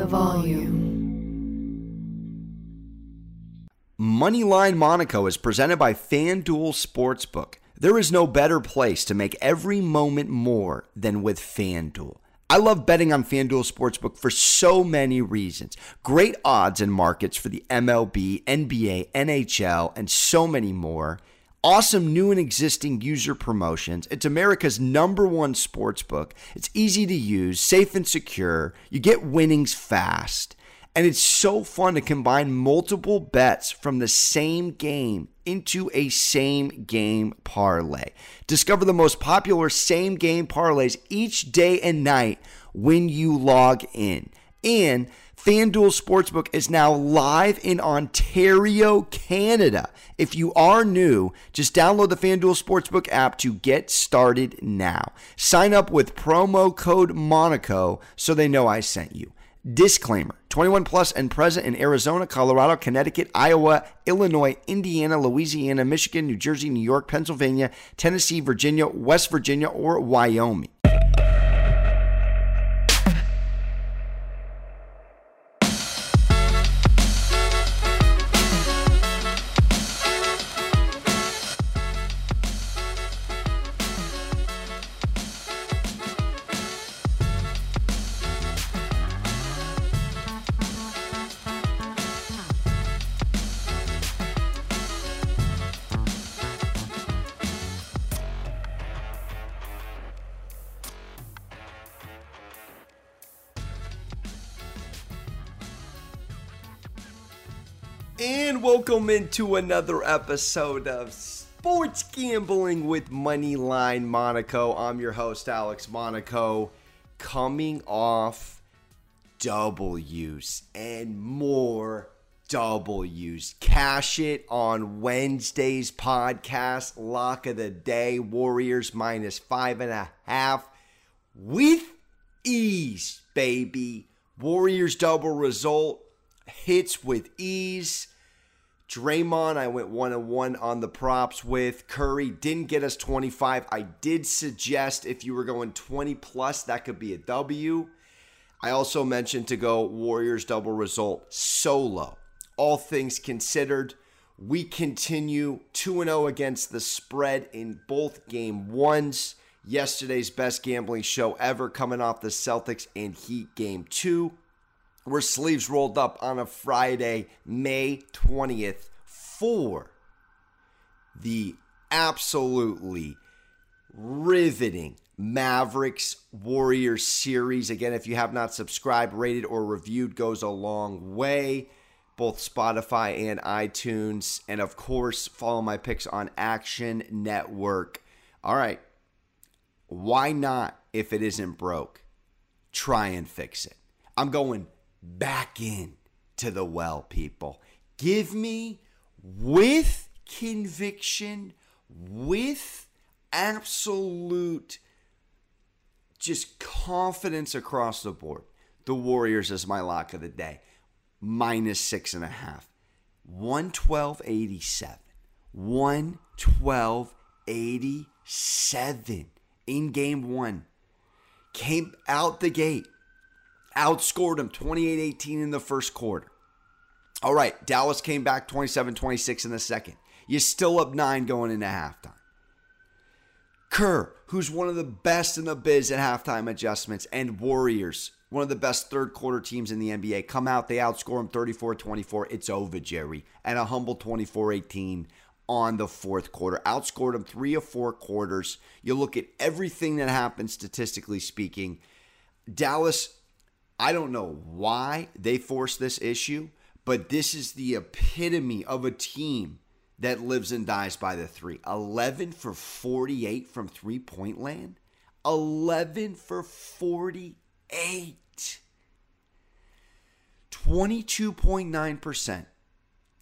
the volume. Moneyline Monaco is presented by FanDuel Sportsbook. There is no better place to make every moment more than with FanDuel. I love betting on FanDuel Sportsbook for so many reasons. Great odds and markets for the MLB, NBA, NHL, and so many more. Awesome new and existing user promotions. It's America's number one sportsbook. It's easy to use, safe and secure. You get winnings fast. And it's so fun to combine multiple bets from the same game into a same game parlay. Discover the most popular same game parlays each day and night when you log in. And FanDuel Sportsbook is now live in Ontario, Canada. If you are new, just download the FanDuel Sportsbook app to get started now. Sign up with promo code Monaco so they know I sent you. Disclaimer 21 plus and present in Arizona, Colorado, Connecticut, Iowa, Illinois, Indiana, Louisiana, Michigan, New Jersey, New York, Pennsylvania, Tennessee, Virginia, West Virginia, or Wyoming. And welcome into another episode of Sports Gambling with Moneyline Monaco. I'm your host, Alex Monaco, coming off W's and more W's. Cash it on Wednesday's podcast. Lock of the day Warriors minus five and a half with ease, baby. Warriors double result hits with ease. Draymond, I went one and one on the props with. Curry didn't get us 25. I did suggest if you were going 20 plus, that could be a W. I also mentioned to go Warriors double result solo. All things considered, we continue 2 0 against the spread in both game ones. Yesterday's best gambling show ever coming off the Celtics and Heat game two. We're sleeves rolled up on a Friday, May 20th, for the absolutely riveting Mavericks Warriors series. Again, if you have not subscribed, rated, or reviewed, goes a long way. Both Spotify and iTunes. And of course, follow my picks on Action Network. All right. Why not, if it isn't broke, try and fix it? I'm going back in to the well, people. Give me with conviction, with absolute just confidence across the board. The Warriors is my lock of the day. Minus six and a half. 112.87. 112.87 in game one. Came out the gate outscored them 28 18 in the first quarter. All right, Dallas came back 27 26 in the second. You're still up nine going into halftime. Kerr, who's one of the best in the biz at halftime adjustments, and Warriors, one of the best third quarter teams in the NBA, come out, they outscore them 34 24. It's over, Jerry, and a humble 24 18 on the fourth quarter. Outscored them three or four quarters. You look at everything that happened statistically speaking. Dallas I don't know why they forced this issue, but this is the epitome of a team that lives and dies by the three. 11 for 48 from three point land. 11 for 48. 22.9%.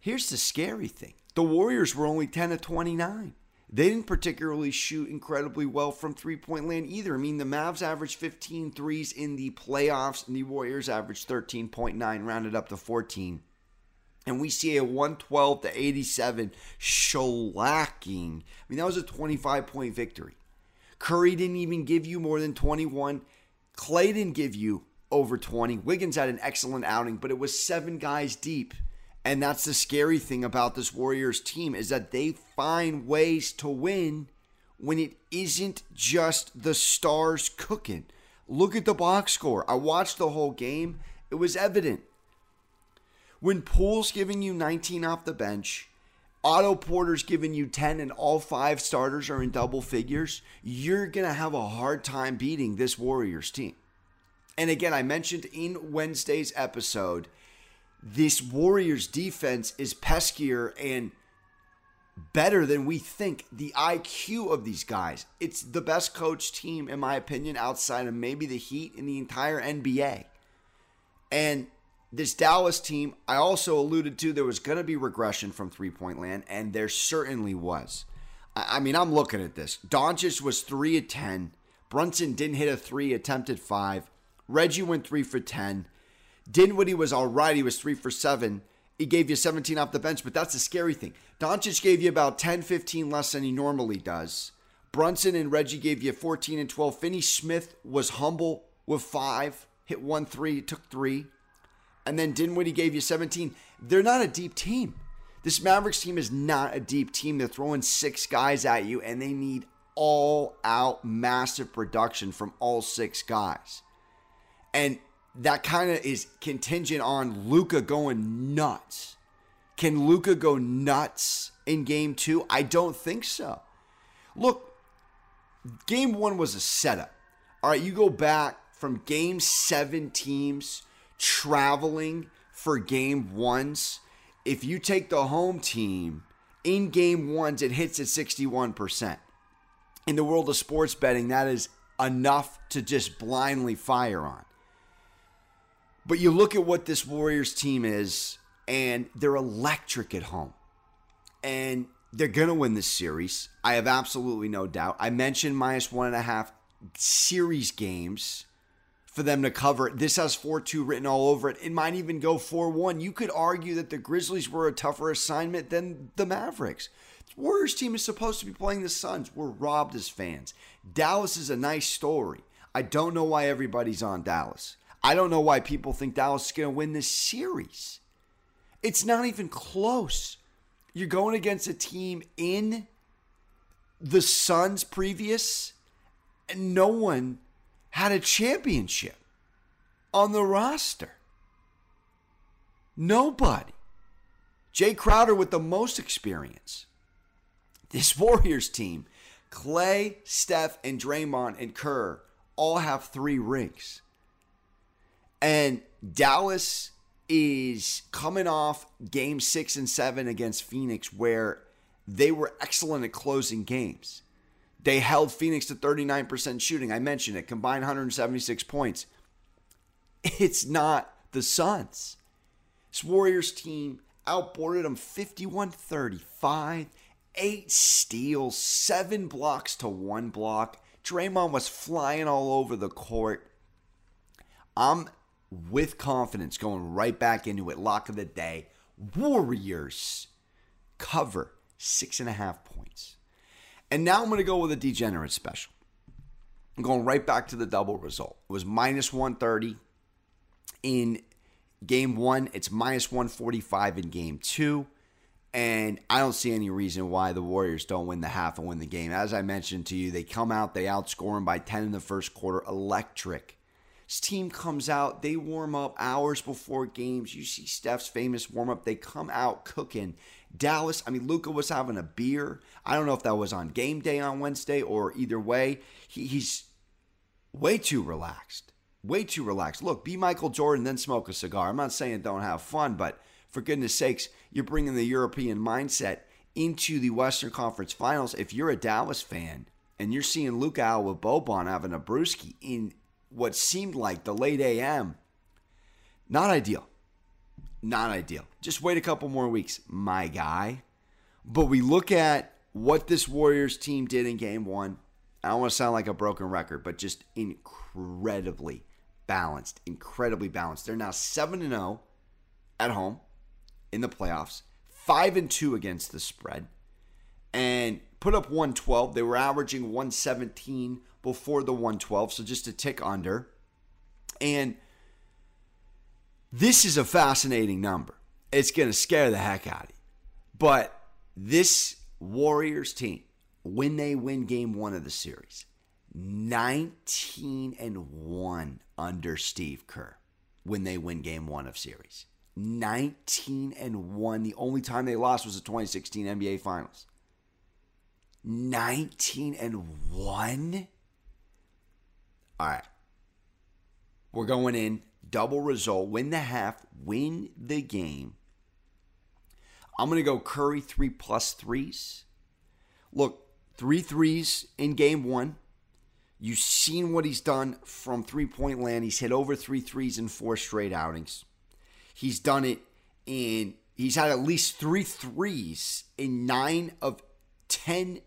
Here's the scary thing the Warriors were only 10 of 29. They didn't particularly shoot incredibly well from three point land either. I mean, the Mavs averaged 15 threes in the playoffs, and the Warriors averaged 13.9, rounded up to 14. And we see a 112 to 87 shellacking. I mean, that was a 25 point victory. Curry didn't even give you more than 21. Klay didn't give you over 20. Wiggins had an excellent outing, but it was seven guys deep. And that's the scary thing about this Warriors team is that they find ways to win when it isn't just the stars cooking. Look at the box score. I watched the whole game. It was evident. When Poole's giving you 19 off the bench, Otto Porter's giving you 10 and all five starters are in double figures, you're going to have a hard time beating this Warriors team. And again, I mentioned in Wednesday's episode, this Warriors defense is peskier and better than we think. The IQ of these guys, it's the best coach team, in my opinion, outside of maybe the Heat in the entire NBA. And this Dallas team, I also alluded to there was going to be regression from three point land, and there certainly was. I mean, I'm looking at this. Doncic was 3 at 10. Brunson didn't hit a 3, attempted 5. Reggie went 3 for 10. Dinwiddie was all right. He was 3 for 7. He gave you 17 off the bench, but that's the scary thing. Doncic gave you about 10, 15 less than he normally does. Brunson and Reggie gave you 14 and 12. Finney Smith was humble with 5, hit 1 3, took 3 and then Dinwiddie gave you 17. They're not a deep team. This Mavericks team is not a deep team. They're throwing six guys at you, and they need all out massive production from all six guys. And that kind of is contingent on Luka going nuts. Can Luka go nuts in game two? I don't think so. Look, game one was a setup. All right, you go back from game seven teams traveling for game ones, if you take the home team in game ones, it hits at 61%. In the world of sports betting, that is enough to just blindly fire on. But you look at what this Warriors team is, and they're electric at home. And they're going to win this series. I have absolutely no doubt. I mentioned minus one and a half series games for them to cover. This has 4 2 written all over it. It might even go 4 1. You could argue that the Grizzlies were a tougher assignment than the Mavericks. Warriors team is supposed to be playing the Suns. We're robbed as fans. Dallas is a nice story. I don't know why everybody's on Dallas. I don't know why people think Dallas is going to win this series. It's not even close. You're going against a team in the Suns previous, and no one had a championship on the roster. Nobody. Jae Crowder with the most experience. This Warriors team, Klay, Steph, and Draymond and Kerr all have three rings. And Dallas is coming off game six and seven against Phoenix, where they were excellent at closing games. They held Phoenix to 39% shooting. I mentioned it, combined 176 points. It's not the Suns. This Warriors team outboarded them 51 35, eight steals, seven blocks to one block. Draymond was flying all over the court. I'm with confidence going right back into it. Lock of the day. Warriors cover six and a half points. And now I'm going to go with a degenerate special. I'm going right back to the double result. It was minus 130 in game one, it's minus 145 in game two. And I don't see any reason why the Warriors don't win the half and win the game. As I mentioned to you, they come out, they outscore them by 10 in the first quarter. Electric. This team comes out, they warm up hours before games. You see Steph's famous warm up. They come out cooking. Dallas, I mean, Luka was having a beer. I don't know if that was on game day on Wednesday or either way. He, he's way too relaxed. Way too relaxed. Look, be Michael Jordan, then smoke a cigar. I'm not saying don't have fun, but for goodness sakes, you're bringing the European mindset into the Western Conference Finals. If you're a Dallas fan and you're seeing out with Boban having a brewski in what seemed like the late AM, not ideal not ideal. Just wait a couple more weeks, my guy. But we look at what this Warriors team did in game one. I don't want to sound like a broken record, but just incredibly balanced. Incredibly balanced. They're now 7 0 at home in the playoffs, 5 and 2 against the spread, and put up 112. They were averaging 117 before the 112, so just a tick under. And This is a fascinating number. It's going to scare the heck out of you. But this Warriors team, when they win game one of the series, 19 and 1 under Steve Kerr when they win game one of series. 19 and 1. The only time they lost was the 2016 NBA Finals. 19 and 1? All right. We're going in double result, win the half, win the game. I'm going to go Curry three plus threes. Look, three threes in game one. You've seen what he's done from three point land. He's hit over three threes in four straight outings. He's done it in, he's had at least three threes in nine of 10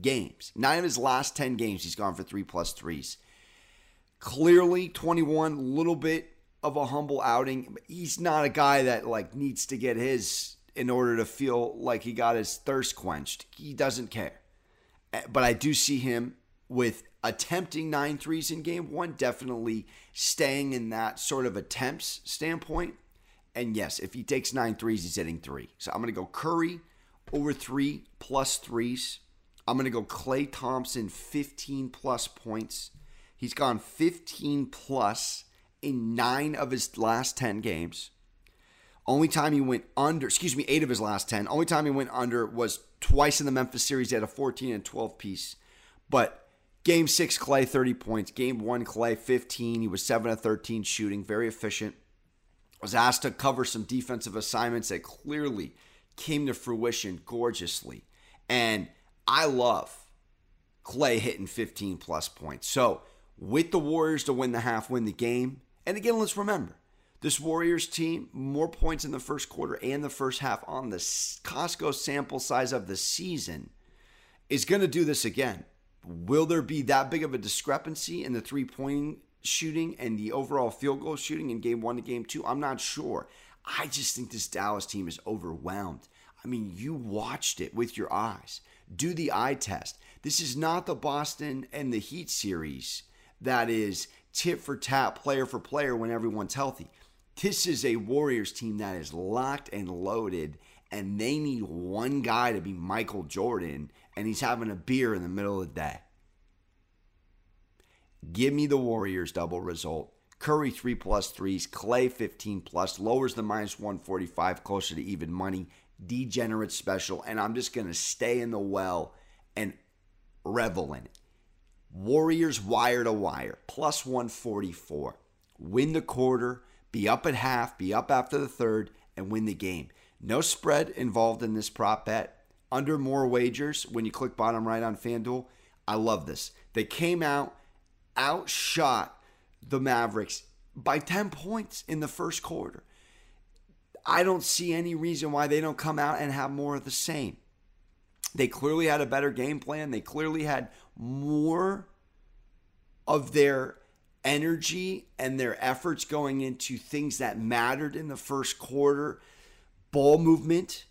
games. Nine of his last 10 games, he's gone for three plus threes. Clearly, 21, a little bit of a humble outing. He's not a guy that like needs to get his in order to feel like he got his thirst quenched. He doesn't care. Eh, but I do see him with attempting nine threes in game one, definitely staying in that sort of attempts standpoint. And yes, if he takes nine threes, he's hitting three. So I'm going to go Curry over three plus threes. I'm going to go Klay Thompson 15 plus points. He's gone 15 plus in nine of his last 10 games. Only time he went under, excuse me, eight of his last 10. Only time he went under was twice in the Memphis series. He had a 14 and 12 piece. But game six, Klay, 30 points. Game one, Klay, 15. He was 7 of 13 shooting, very efficient. Was asked to cover some defensive assignments that clearly came to fruition gorgeously. And I love Klay hitting 15 plus points. So, with the Warriors to win the half, win the game. And again, let's remember this Warriors team, more points in the first quarter and the first half on the Costco sample size of the season, is going to do this again. Will there be that big of a discrepancy in the three point shooting and the overall field goal shooting in game one to game two? I'm not sure. I just think this Dallas team is overwhelmed. I mean, you watched it with your eyes. Do the eye test. This is not the Boston and the Heat series that is tit for tat, player for player when everyone's healthy. This is a Warriors team that is locked and loaded, and they need one guy to be Michael Jordan, and he's having a beer in the middle of the day. Give me the Warriors double result. Curry 3 plus threes, Klay 15 plus, lowers the minus 145 closer to even money. Degenerate special, and I'm just going to stay in the well and revel in it. Warriors wire to wire, plus 144. Win the quarter, be up at half, be up after the third, and win the game. No spread involved in this prop bet. Under more wagers when you click bottom right on FanDuel. I love this. They came out, outshot the Mavericks by 10 points in the first quarter. I don't see any reason why they don't come out and have more of the same. They clearly had a better game plan. They clearly had more of their energy and their efforts going into things that mattered in the first quarter ball movement,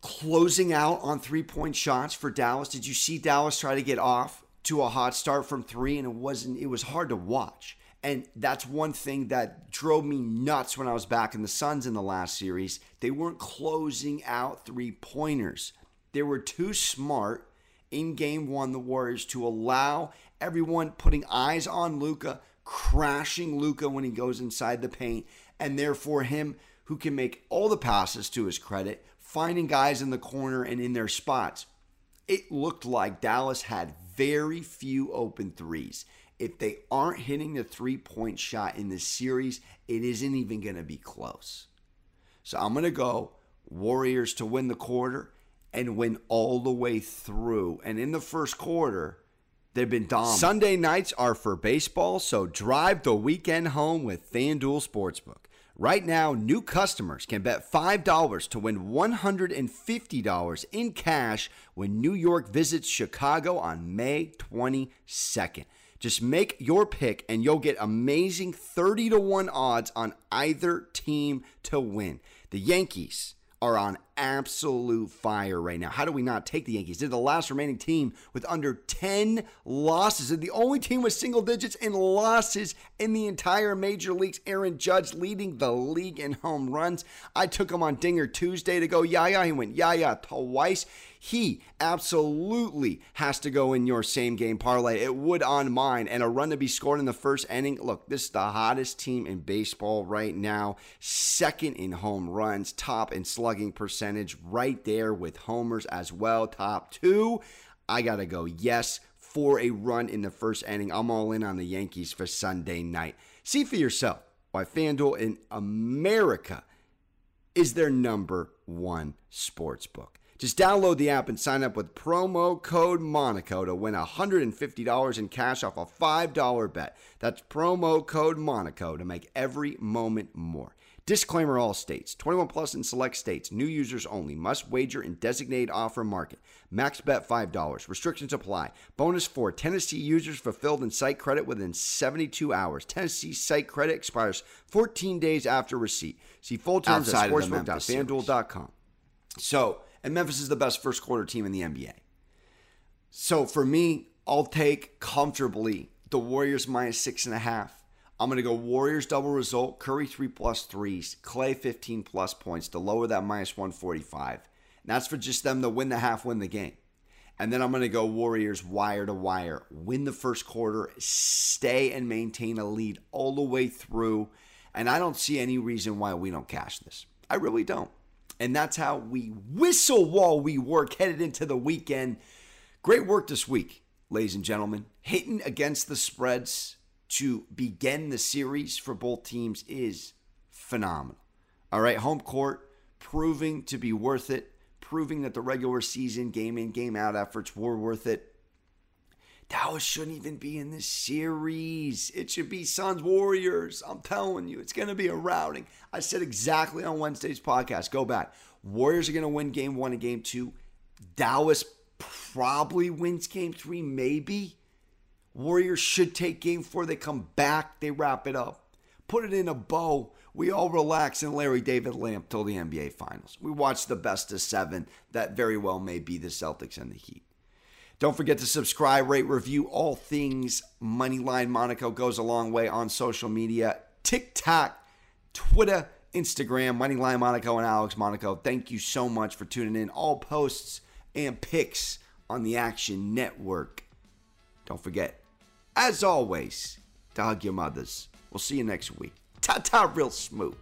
closing out on three point shots for Dallas. Did you see Dallas try to get off to a hot start from three? And it wasn't, it was hard to watch. And that's one thing that drove me nuts when I was back in the Suns in the last series. They weren't closing out three pointers. They were too smart in game one, the Warriors, to allow everyone putting eyes on Luka, crashing Luka when he goes inside the paint, and therefore him who can make all the passes to his credit, finding guys in the corner and in their spots. It looked like Dallas had very few open threes. If they aren't hitting the three point shot in this series, it isn't even going to be close. So I'm going to go Warriors to win the quarter and win all the way through. And in the first quarter, they've been dominant. Sunday nights are for baseball, so drive the weekend home with FanDuel Sportsbook. Right now, new customers can bet $5 to win $150 in cash when New York visits Chicago on May 22nd. Just make your pick and you'll get amazing 30 to 1 odds on either team to win. The Yankees are on absolute fire right now. How do we not take the Yankees? They're the last remaining team with under 10 losses. They're the only team with single digits in losses in the entire major leagues. Aaron Judge leading the league in home runs. I took him on Dinger Tuesday to go yeah, yeah. He went yeah, yeah twice. He absolutely has to go in your same game parlay. It would on mine. And a run to be scored in the first inning. Look, this is the hottest team in baseball right now. Second in home runs, top in slugging percentage, right there with homers as well. Top two. I got to go yes for a run in the first inning. I'm all in on the Yankees for Sunday night. See for yourself why FanDuel in America is their number one sports book. Just download the app and sign up with promo code Monaco to win $150 in cash off a $5 bet. That's promo code Monaco to make every moment more. Disclaimer all states 21 plus in select states. New users only. Must wager in designated offer market. Max bet $5. Restrictions apply. Bonus for Tennessee users fulfilled in site credit within 72 hours. Tennessee site credit expires 14 days after receipt. See full terms Outside at sportsbook.fanduel.com. So, and Memphis is the best first quarter team in the NBA. So for me, I'll take comfortably the Warriors minus six and a half. I'm going to go Warriors double result, Curry 3 plus threes, Klay 15 plus points to lower that minus 145. And that's for just them to win the half, win the game. And then I'm going to go Warriors wire to wire, win the first quarter, stay and maintain a lead all the way through. And I don't see any reason why we don't cash this. I really don't. And that's how we whistle while we work headed into the weekend. Great work this week, ladies and gentlemen. Hitting against the spreads to begin the series for both teams is phenomenal. All right, home court proving to be worth it, proving that the regular season game in, game out efforts were worth it. Dallas shouldn't even be in this series. It should be Suns Warriors. I'm telling you, it's going to be a routing. I said exactly on Wednesday's podcast. Go back. Warriors are going to win game one and game two. Dallas probably wins game three, maybe. Warriors should take game four. They come back, they wrap it up. Put it in a bow. We all relax and Larry David lamp till the NBA Finals. We watch the best of seven. That very well may be the Celtics and the Heat. Don't forget to subscribe, rate, review all things Moneyline Monaco goes a long way on social media TikTok, Twitter, Instagram, Moneyline Monaco, and Alex Monaco. Thank you so much for tuning in. All posts and picks on the Action Network. Don't forget, as always, to hug your mothers. We'll see you next week. Ta ta, real smooth.